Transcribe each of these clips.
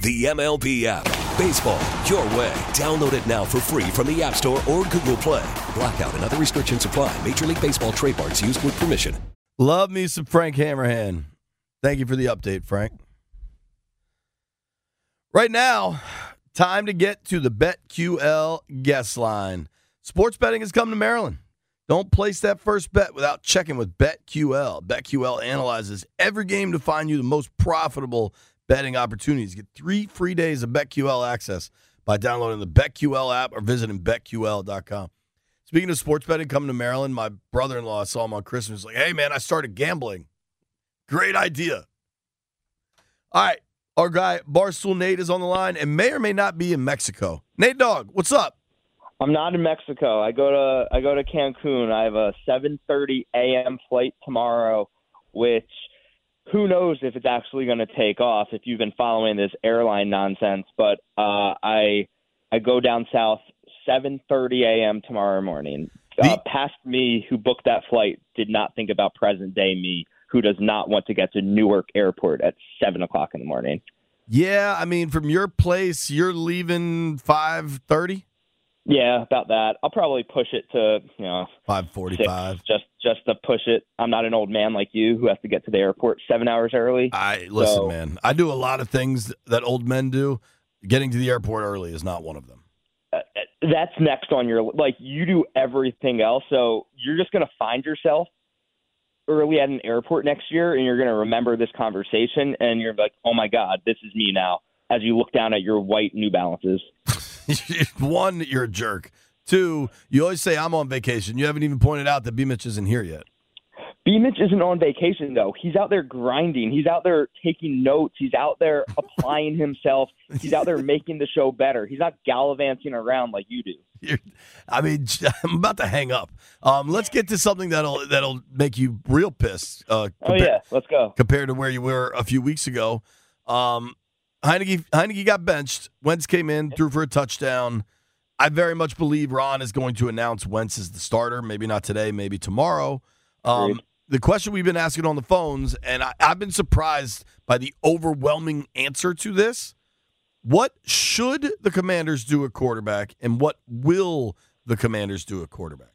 The MLB app. Baseball, your way. Download it now for free from the App Store or Google Play. Blackout and other restrictions apply. Major League Baseball trademarks used with permission. Love me some Frank Hammerhand. Thank you for the update, Frank. Right now, time to get to the BetQL guest line. Sports betting has come to Maryland. Don't place that first bet without checking with BetQL. BetQL analyzes every game to find you the most profitable betting opportunities. Get three free days of BetQL access by downloading the BetQL app or visiting BetQL.com. Speaking of sports betting coming to Maryland, my brother in law saw him on Christmas. Like, hey, man, I started gambling. Great idea. All right. Our guy, Barstool Nate, is on the line and may or may not be in Mexico. Nate Dog, what's up? I'm not in Mexico. I go to I go to Cancun. I have a 7:30 a.m. flight tomorrow, which who knows if it's actually going to take off. If you've been following this airline nonsense, but uh, I I go down south 7:30 a.m. tomorrow morning. Uh, past me, who booked that flight, did not think about present day me, who does not want to get to Newark Airport at seven o'clock in the morning. Yeah, I mean, from your place, you're leaving 5:30. Yeah, about that. I'll probably push it to you know 5:45. Just just to push it. I'm not an old man like you who has to get to the airport seven hours early. I listen, so, man. I do a lot of things that old men do. Getting to the airport early is not one of them. Uh, that's next on your like. You do everything else, so you're just gonna find yourself early at an airport next year, and you're gonna remember this conversation, and you're like, oh my god, this is me now. As you look down at your white New Balances. One, you're a jerk. Two, you always say I'm on vacation. You haven't even pointed out that B Mitch isn't here yet. B Mitch isn't on vacation though. He's out there grinding. He's out there taking notes. He's out there applying himself. He's out there making the show better. He's not gallivanting around like you do. You're, I mean, I'm about to hang up. Um, let's get to something that'll that'll make you real pissed. Uh, oh yeah, let's go. Compared to where you were a few weeks ago, um, Heinicke, Heinicke got benched. Wentz came in, threw for a touchdown. I very much believe Ron is going to announce Wentz as the starter. Maybe not today, maybe tomorrow. Um, the question we've been asking on the phones, and I, I've been surprised by the overwhelming answer to this. What should the Commanders do at quarterback, and what will the Commanders do at quarterback?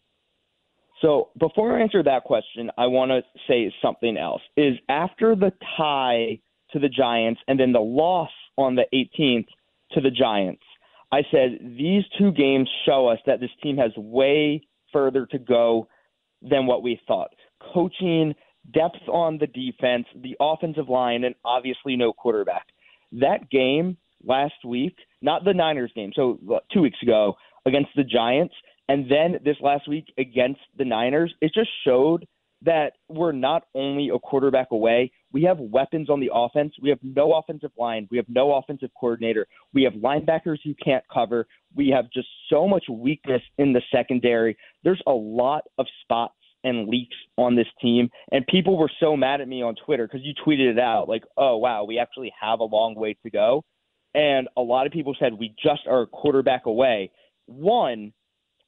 So before I answer that question, I want to say something else. Is after the tie to the Giants and then the loss on the 18th to the Giants. I said these two games show us that this team has way further to go than what we thought. Coaching, depth on the defense, the offensive line, and obviously no quarterback. That game last week, not the Niners game, so uh, two weeks ago against the Giants, and then this last week against the Niners, it just showed that we're not only a quarterback away, we have weapons on the offense. We have no offensive line. We have no offensive coordinator. We have linebackers who can't cover. We have just so much weakness in the secondary. There's a lot of spots and leaks on this team. And people were so mad at me on Twitter because you tweeted it out like, oh, wow, we actually have a long way to go. And a lot of people said we just are a quarterback away. One,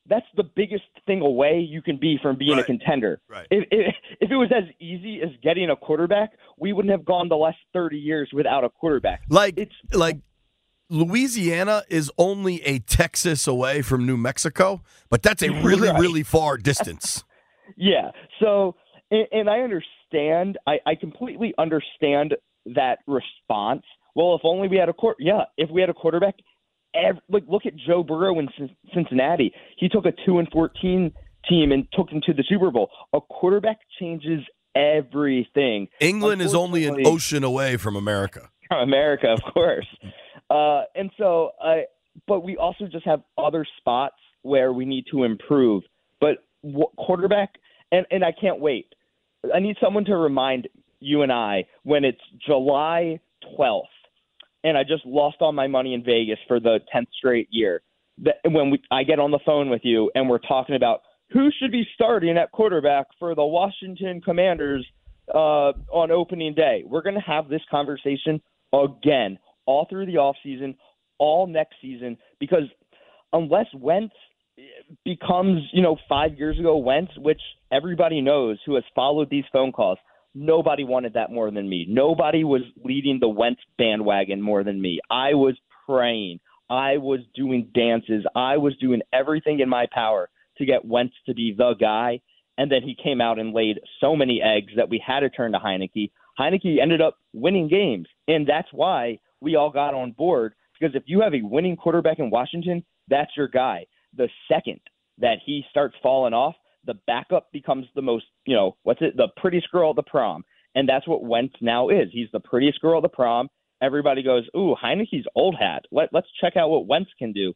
that's the biggest thing away you can be from being right. a contender. Right. If, if, if it was as easy as getting a quarterback, we wouldn't have gone the last thirty years without a quarterback. Like it's like Louisiana is only a Texas away from New Mexico, but that's a really right. really far distance. yeah. So and, and I understand. I, I completely understand that response. Well, if only we had a court. Yeah, if we had a quarterback, every, like look at Joe Burrow in Cincinnati. He took a two and fourteen team and took them to the Super Bowl. A quarterback changes everything. England is only an ocean away from America. America, of course. Uh, and so, uh, but we also just have other spots where we need to improve. But w- quarterback, and and I can't wait. I need someone to remind you and I when it's July twelfth and I just lost all my money in Vegas for the tenth straight year. That when we, I get on the phone with you and we're talking about who should be starting at quarterback for the Washington Commanders uh, on opening day. We're going to have this conversation again all through the offseason, all next season, because unless Wentz becomes, you know, five years ago Wentz, which everybody knows who has followed these phone calls, nobody wanted that more than me. Nobody was leading the Wentz bandwagon more than me. I was praying. I was doing dances. I was doing everything in my power to get Wentz to be the guy. And then he came out and laid so many eggs that we had to turn to Heinicke. Heinicke ended up winning games. And that's why we all got on board. Because if you have a winning quarterback in Washington, that's your guy. The second that he starts falling off, the backup becomes the most, you know, what's it, the prettiest girl at the prom. And that's what Wentz now is. He's the prettiest girl at the prom. Everybody goes, ooh, Heinicke's old hat. Let, let's check out what Wentz can do.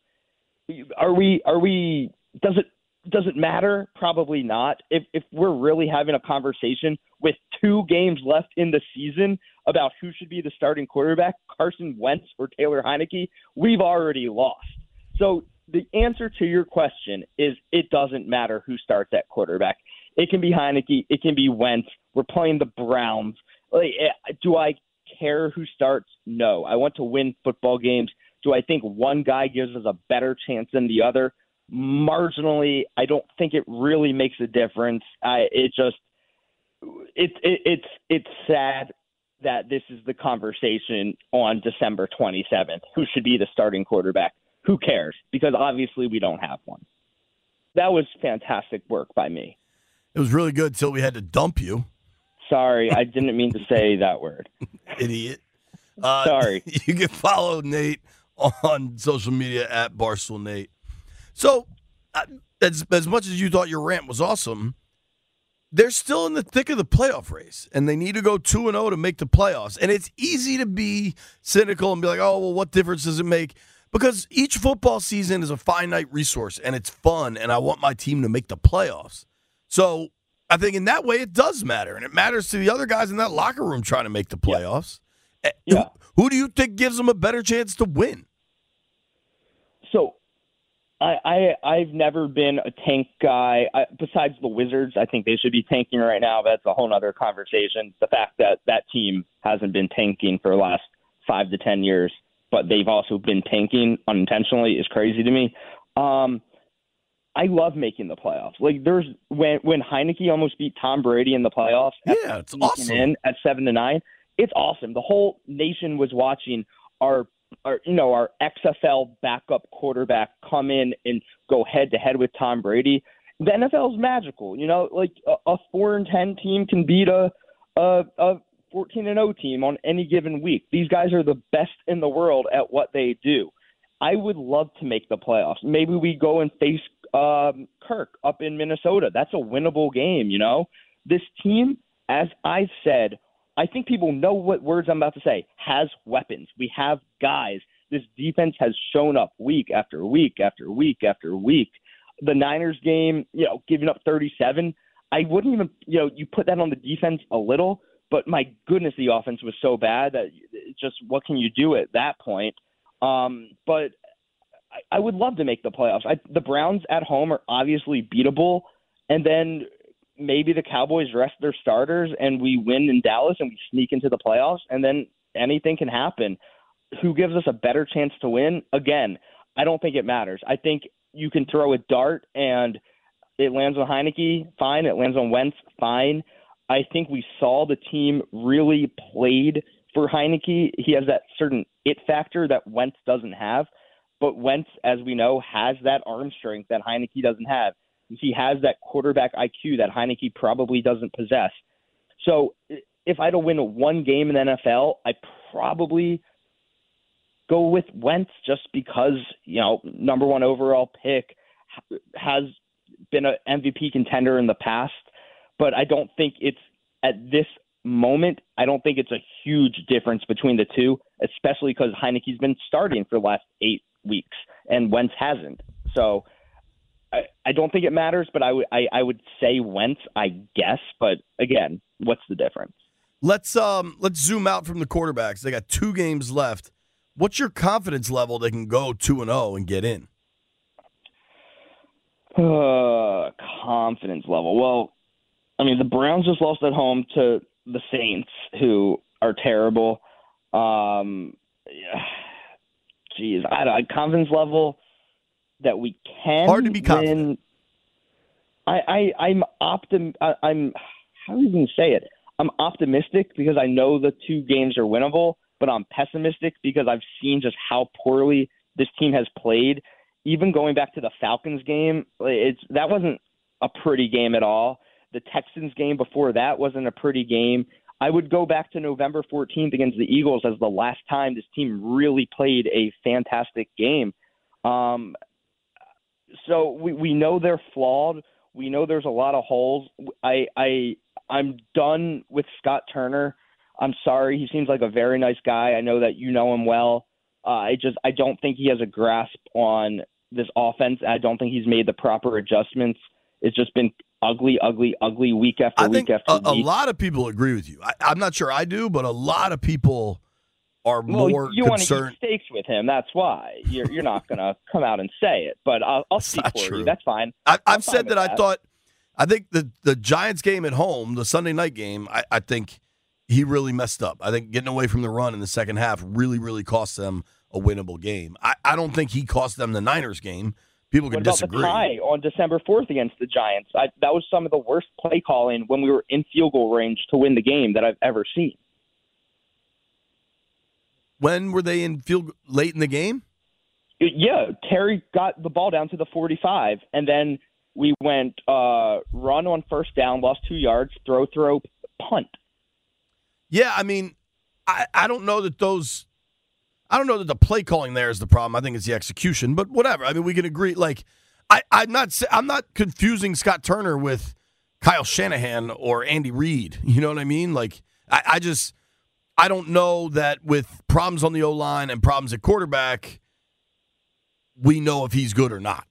Are we, are we, does it, does it matter? Probably not. If if we're really having a conversation with two games left in the season about who should be the starting quarterback, Carson Wentz or Taylor Heinicke, we've already lost. So the answer to your question is it doesn't matter who starts at quarterback. It can be Heinicke, it can be Wentz. We're playing the Browns. Like, eh, do I care who starts? No. I want to win football games. Do I think one guy gives us a better chance than the other? Marginally, I don't think it really makes a difference. I it just it, it it's it's sad that this is the conversation on December 27th. Who should be the starting quarterback? Who cares? Because obviously we don't have one. That was fantastic work by me. It was really good till we had to dump you. Sorry, I didn't mean to say that word. Idiot. Uh, Sorry. You can follow Nate on social media at Barstool Nate. So, as, as much as you thought your rant was awesome, they're still in the thick of the playoff race, and they need to go 2 and 0 to make the playoffs. And it's easy to be cynical and be like, oh, well, what difference does it make? Because each football season is a finite resource and it's fun and I want my team to make the playoffs. So I think in that way it does matter and it matters to the other guys in that locker room trying to make the playoffs. Eh, yeah. yeah. Who, who, do you think gives them a better chance to win? So I, I I've never been a tank guy. I, besides the Wizards, I think they should be tanking right now. That's a whole other conversation. The fact that that team hasn't been tanking for the last five to ten years but they've also been tanking unintentionally is crazy to me. Um, I love making the playoffs. Like there's when when Heinicke almost beat Tom Brady in the playoffs. Yeah, it's awesome. In at seven to nine, it's awesome. The whole nation was watching our our you know our XFL backup quarterback come in and go head to head with Tom Brady. The NFL is magical. You know, like a, a four and ten team can beat a a, a 14 and 0 team on any given week. These guys are the best in the world at what they do. I would love to make the playoffs. Maybe we go and face um, Kirk up in Minnesota. That's a winnable game, you know? This team, as I said, I think people know what words I'm about to say, has weapons. We have guys. This defense has shown up week after week after week after week. The Niners game, you know, giving up 37, I wouldn't even, you know, you put that on the defense a little, but my goodness, the offense was so bad that just what can you do at that point? Um, but I, I would love to make the playoffs. I, the Browns at home are obviously beatable, and then maybe the Cowboys rest their starters and we win in Dallas and we sneak into the playoffs, and then anything can happen. Who gives us a better chance to win? Again, I don't think it matters. I think you can throw a dart and it lands on Heinicke, fine. It lands on Wentz, fine. I think we saw the team really played for Heinicke. He has that certain it factor that Wentz doesn't have. But Wentz, as we know, has that arm strength that Heinicke doesn't have. He has that quarterback IQ that Heinicke probably doesn't possess. So if I had to win one game in the NFL, I probably go with Wentz just because, you know, number one overall pick has been an MVP contender in the past but I don't think it's at this moment. I don't think it's a huge difference between the two, especially because Heinicke's been starting for the last eight weeks and Wentz hasn't. So I, I don't think it matters, but I, w- I, I would say Wentz, I guess. But again, what's the difference? Let's um let's zoom out from the quarterbacks. They got two games left. What's your confidence level they can go two and zero oh and get in? Uh, confidence level. Well, I mean, the Browns just lost at home to the Saints, who are terrible. Um, yeah, geez, I, I confidence level that we can Hard to be win. confident. I, I I'm optim. I, I'm how do you even say it? I'm optimistic because I know the two games are winnable, but I'm pessimistic because I've seen just how poorly this team has played. Even going back to the Falcons game, it's that wasn't a pretty game at all. The Texans game before that wasn't a pretty game. I would go back to November 14th against the Eagles as the last time this team really played a fantastic game. Um, so we, we know they're flawed. We know there's a lot of holes. I I I'm done with Scott Turner. I'm sorry. He seems like a very nice guy. I know that you know him well. Uh, I just I don't think he has a grasp on this offense. I don't think he's made the proper adjustments. It's just been ugly, ugly, ugly week after I week after a, a lot of people agree with you. I, I'm not sure I do, but a lot of people are well, more you want to concerned. eat steaks with him. That's why you're you're not going to come out and say it. But I'll, I'll speak for true. you. That's fine. I, I've said with that, I that. thought, I think the the Giants game at home, the Sunday night game, I, I think he really messed up. I think getting away from the run in the second half really, really cost them a winnable game. I, I don't think he cost them the Niners game. People What can about disagree. the tie on December 4th against the Giants? I, that was some of the worst play calling when we were in field goal range to win the game that I've ever seen. When were they in field late in the game? Yeah, Terry got the ball down to the 45, and then we went uh, run on first down, lost two yards, throw, throw, punt. Yeah, I mean, I, I don't know that those. I don't know that the play calling there is the problem. I think it's the execution, but whatever. I mean, we can agree. Like, I, I'm not. I'm not confusing Scott Turner with Kyle Shanahan or Andy Reid. You know what I mean? Like, I, I just. I don't know that with problems on the O line and problems at quarterback, we know if he's good or not.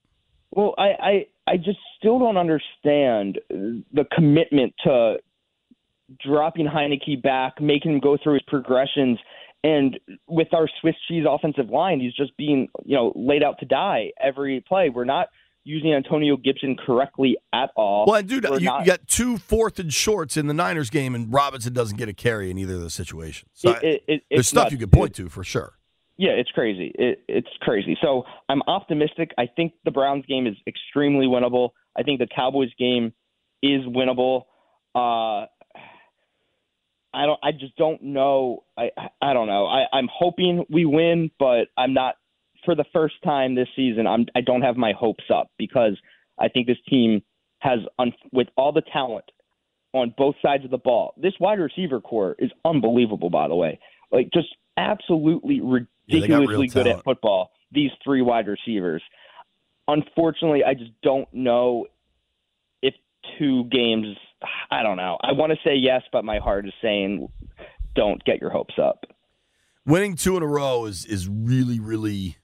Well, I, I, I just still don't understand uh, the commitment to dropping Heinicke back, making him go through his progressions, and with our Swiss cheese offensive line, he's just being you know laid out to die every play. We're not using Antonio Gibson correctly at all. Well, and dude, We're you, not- got two fourth and shorts in the Niners game, and Robinson doesn't get a carry in either of those situations. So It- it- it- there's stuff nuts, you could point to for sure. Yeah, it's crazy. It, it's crazy. So I'm optimistic. I think the Browns game is extremely winnable. I think the Cowboys game is winnable. Uh, I don't. I just don't know. I I don't know. I, I'm hoping we win, but I'm not. For the first time this season, I'm. I don't have my hopes up because I think this team has, un, with all the talent on both sides of the ball. This wide receiver corps is unbelievable. By the way, like just absolutely Yeah, they got real ridiculously good talent. at football. These three wide receivers. Unfortunately, I just don't know if two games. I don't know. I want to say yes, but my heart is saying don't get your hopes up. Winning two in a row is is really really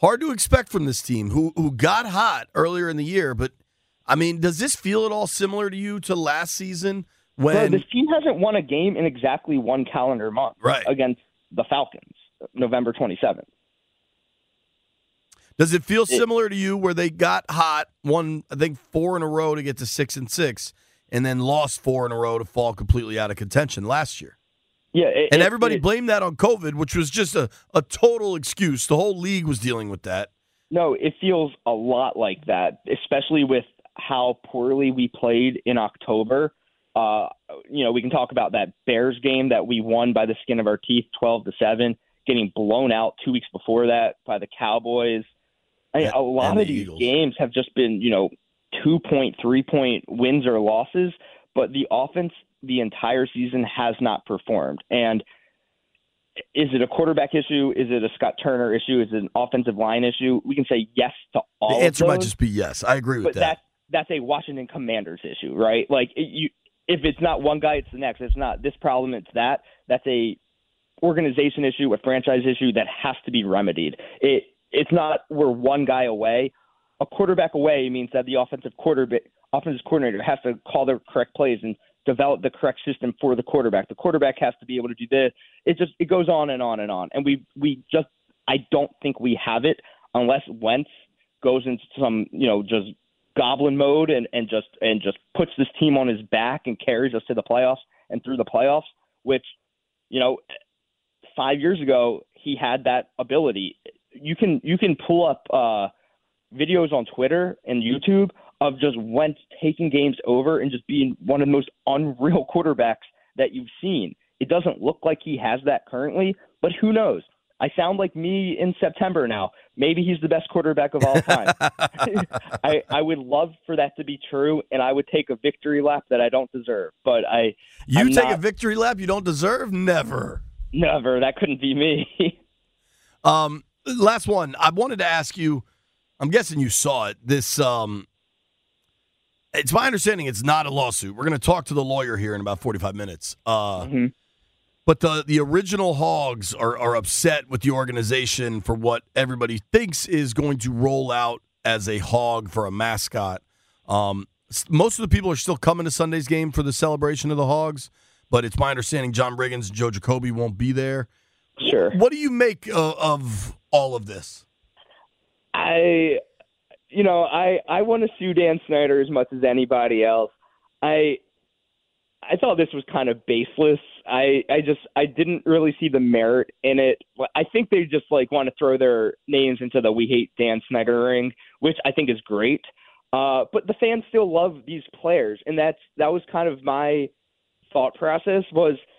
hard to expect from this team who who got hot earlier in the year. But I mean, does this feel at all similar to you to last season Bro, when? this team hasn't won a game in exactly one calendar month Right. against the Falcons, November 27th. Does it feel similar to you where they got hot, won I think four in a row to get to six and six, and then lost four in a row to fall completely out of contention last year? Yeah, it- And it- everybody it- blamed that on COVID, which was just a, a total excuse. The whole league was dealing with that. No, it feels a lot like that, especially with how poorly we played in October. Uh, you know, we can talk about that Bears game that we won by the skin of our teeth, twelve to seven, getting blown out two weeks before that by the Cowboys. I a lot of the these Eagles. games have just been, you know, two point, three point wins or losses, but the offense the entire season has not performed. And is it a quarterback issue? Is it a Scott Turner issue? Is it an offensive line issue? We can say yes to all. The answer might just be yes. I agree with but that. that's that's a Washington Commanders issue, right? Like it, you, if it's not one guy, it's the next. It's not this problem, it's that. That's a organization issue, a franchise issue that has to be remedied. It it's not we're one guy away. A quarterback away means that the offensive quarterback offensive coordinator has to call the correct plays and develop the correct system for the quarterback. The quarterback has to be able to do this. It just it goes on and on and on. And we we just I don't think we have it unless Wentz goes into some, you know, just goblin mode and, and just and just puts this team on his back and carries us to the playoffs and through the playoffs, which, you know, five years ago he had that ability. You can you can pull up uh, videos on Twitter and YouTube of just Wentz taking games over and just being one of the most unreal quarterbacks that you've seen. It doesn't look like he has that currently, but who knows? I sound like me in September now. Maybe he's the best quarterback of all time. I, I would love for that to be true, and I would take a victory lap that I don't deserve. But I, you I'm take not, a victory lap you don't deserve. Never. Never. That couldn't be me. um, last one. I wanted to ask you. I'm guessing you saw it. This. Um, it's my understanding it's not a lawsuit. We're going to talk to the lawyer here in about 45 minutes. Uh, mm-hmm. But the the original Hogs are, are upset with the organization for what everybody thinks is going to roll out as a hog for a mascot. Um, most of the people are still coming to Sunday's game for the celebration of the Hogs, but it's my understanding John Riggins and Joe Jacoby won't be there. Sure. What do you make of, of all of this? I, you know, I I want to sue Dan Snyder as much as anybody else. I I thought this was kind of baseless. I I just I didn't really see the merit in it. I think they just like want to throw their names into the we hate Dan Snyder ring, which I think is great. Uh, but the fans still love these players, and that's that was kind of my thought process was uh,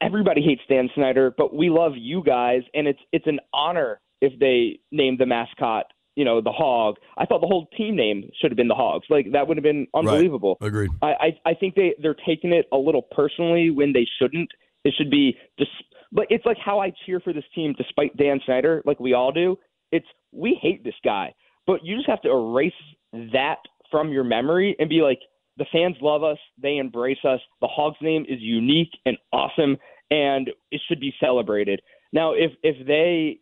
everybody hates Dan Snyder, but we love you guys, and it's it's an honor if they name the mascot you know, the hog. I thought the whole team name should have been the Hogs. Like that would have been unbelievable. Right. Agreed. I, I I think they they're taking it a little personally when they shouldn't. It should be just. But it's like how I cheer for this team despite Dan Snyder, like we all do. It's we hate this guy, but you just have to erase that from your memory and be like, the fans love us, they embrace us. The Hogs name is unique and awesome, and it should be celebrated. Now, if if they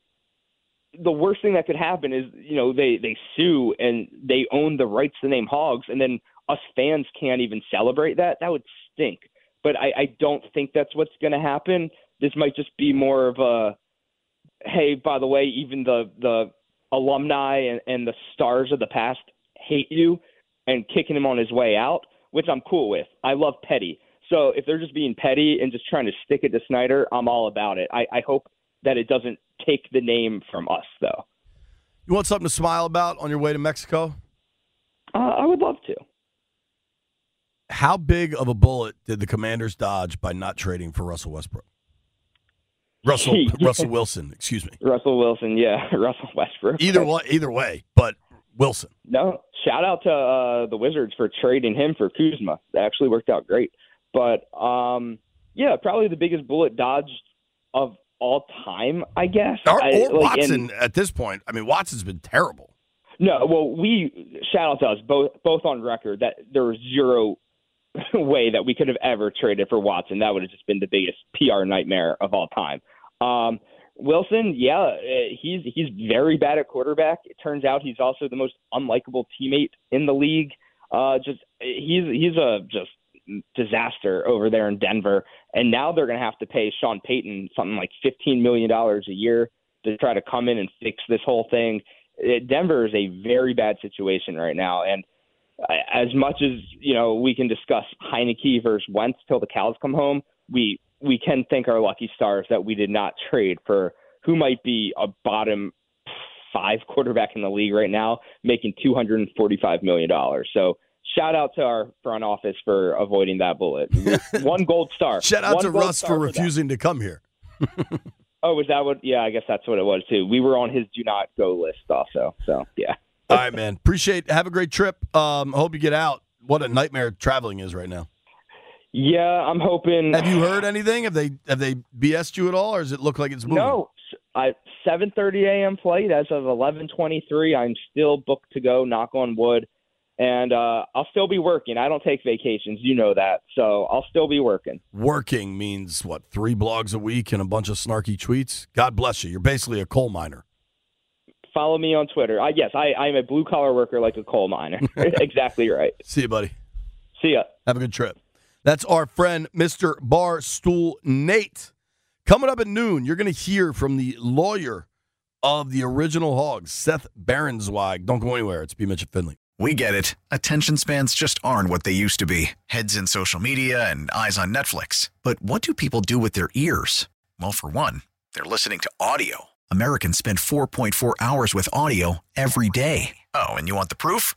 the worst thing that could happen is you know they they sue and they own the rights to name hogs and then us fans can't even celebrate that that would stink but i i don't think that's what's going to happen this might just be more of a hey by the way even the the alumni and, and the stars of the past hate you and kicking him on his way out which i'm cool with i love petty so if they're just being petty and just trying to stick it to snyder i'm all about it i i hope that it doesn't take the name from us, though. You want something to smile about on your way to Mexico? Uh, I would love to. How big of a bullet did the Commanders dodge by not trading for Russell Westbrook? Russell. Russell Wilson, excuse me. Russell Wilson, yeah, Russell Westbrook. Either way, either way, but Wilson. No, shout out to uh, the Wizards for trading him for Kuzma. That actually worked out great. But um, yeah, probably the biggest bullet dodged of all time, I guess. Or, or I, like, Watson and, at this point. I mean, Watson's been terrible. No, well, we shout out to us both both on record that there was zero way that we could have ever traded for Watson. That would have just been the biggest PR nightmare of all time. Um, Wilson, yeah, eh, he's he's very bad at quarterback. It turns out he's also the most unlikable teammate in the league. Uh, just he's he's a just disaster over there in Denver. And now they're going to have to pay Sean Payton something like $15 million a year to try to come in and fix this whole thing. It, Denver is a very bad situation right now. And as much as, you know, we can discuss Heinicke versus Wentz till the cows come home, we, we can thank our lucky stars that we did not trade for who might be a bottom five quarterback in the league right now, making $245 million. So shout out to our front office for avoiding that bullet. One gold star. shout out One to Russ for, for refusing to come here. oh, was that what? Yeah, I guess that's what it was too. We were on his do not go list also. So yeah. All right, man. Appreciate. Have a great trip. Um, hope you get out. What a nightmare traveling is right now. Yeah, I'm hoping. Have you heard anything? Have they have they BS'd you at all, or does it look like it's moving? No. I 7:30 a.m. flight as of 11:23. I'm still booked to go. Knock on wood and uh, I'll still be working. I don't take vacations, you know that. So I'll still be working. Working means what? Three blogs a week and a bunch of snarky tweets. God bless you. You're basically a coal miner. Follow me on Twitter. I, yes, I, I'm a blue collar worker like a coal miner. exactly right. See you, buddy. See ya. Have a good trip. That's our friend, Mr. Barstool Nate. Coming up at noon, you're going to hear from the lawyer of the original Hogs, Seth Baronzweig. Don't go anywhere. It's B. Mitchell Finley. We get it. Attention spans just aren't what they used to be heads in social media and eyes on Netflix. But what do people do with their ears? Well, for one, they're listening to audio. Americans spend 4.4 hours with audio every day. Oh, and you want the proof?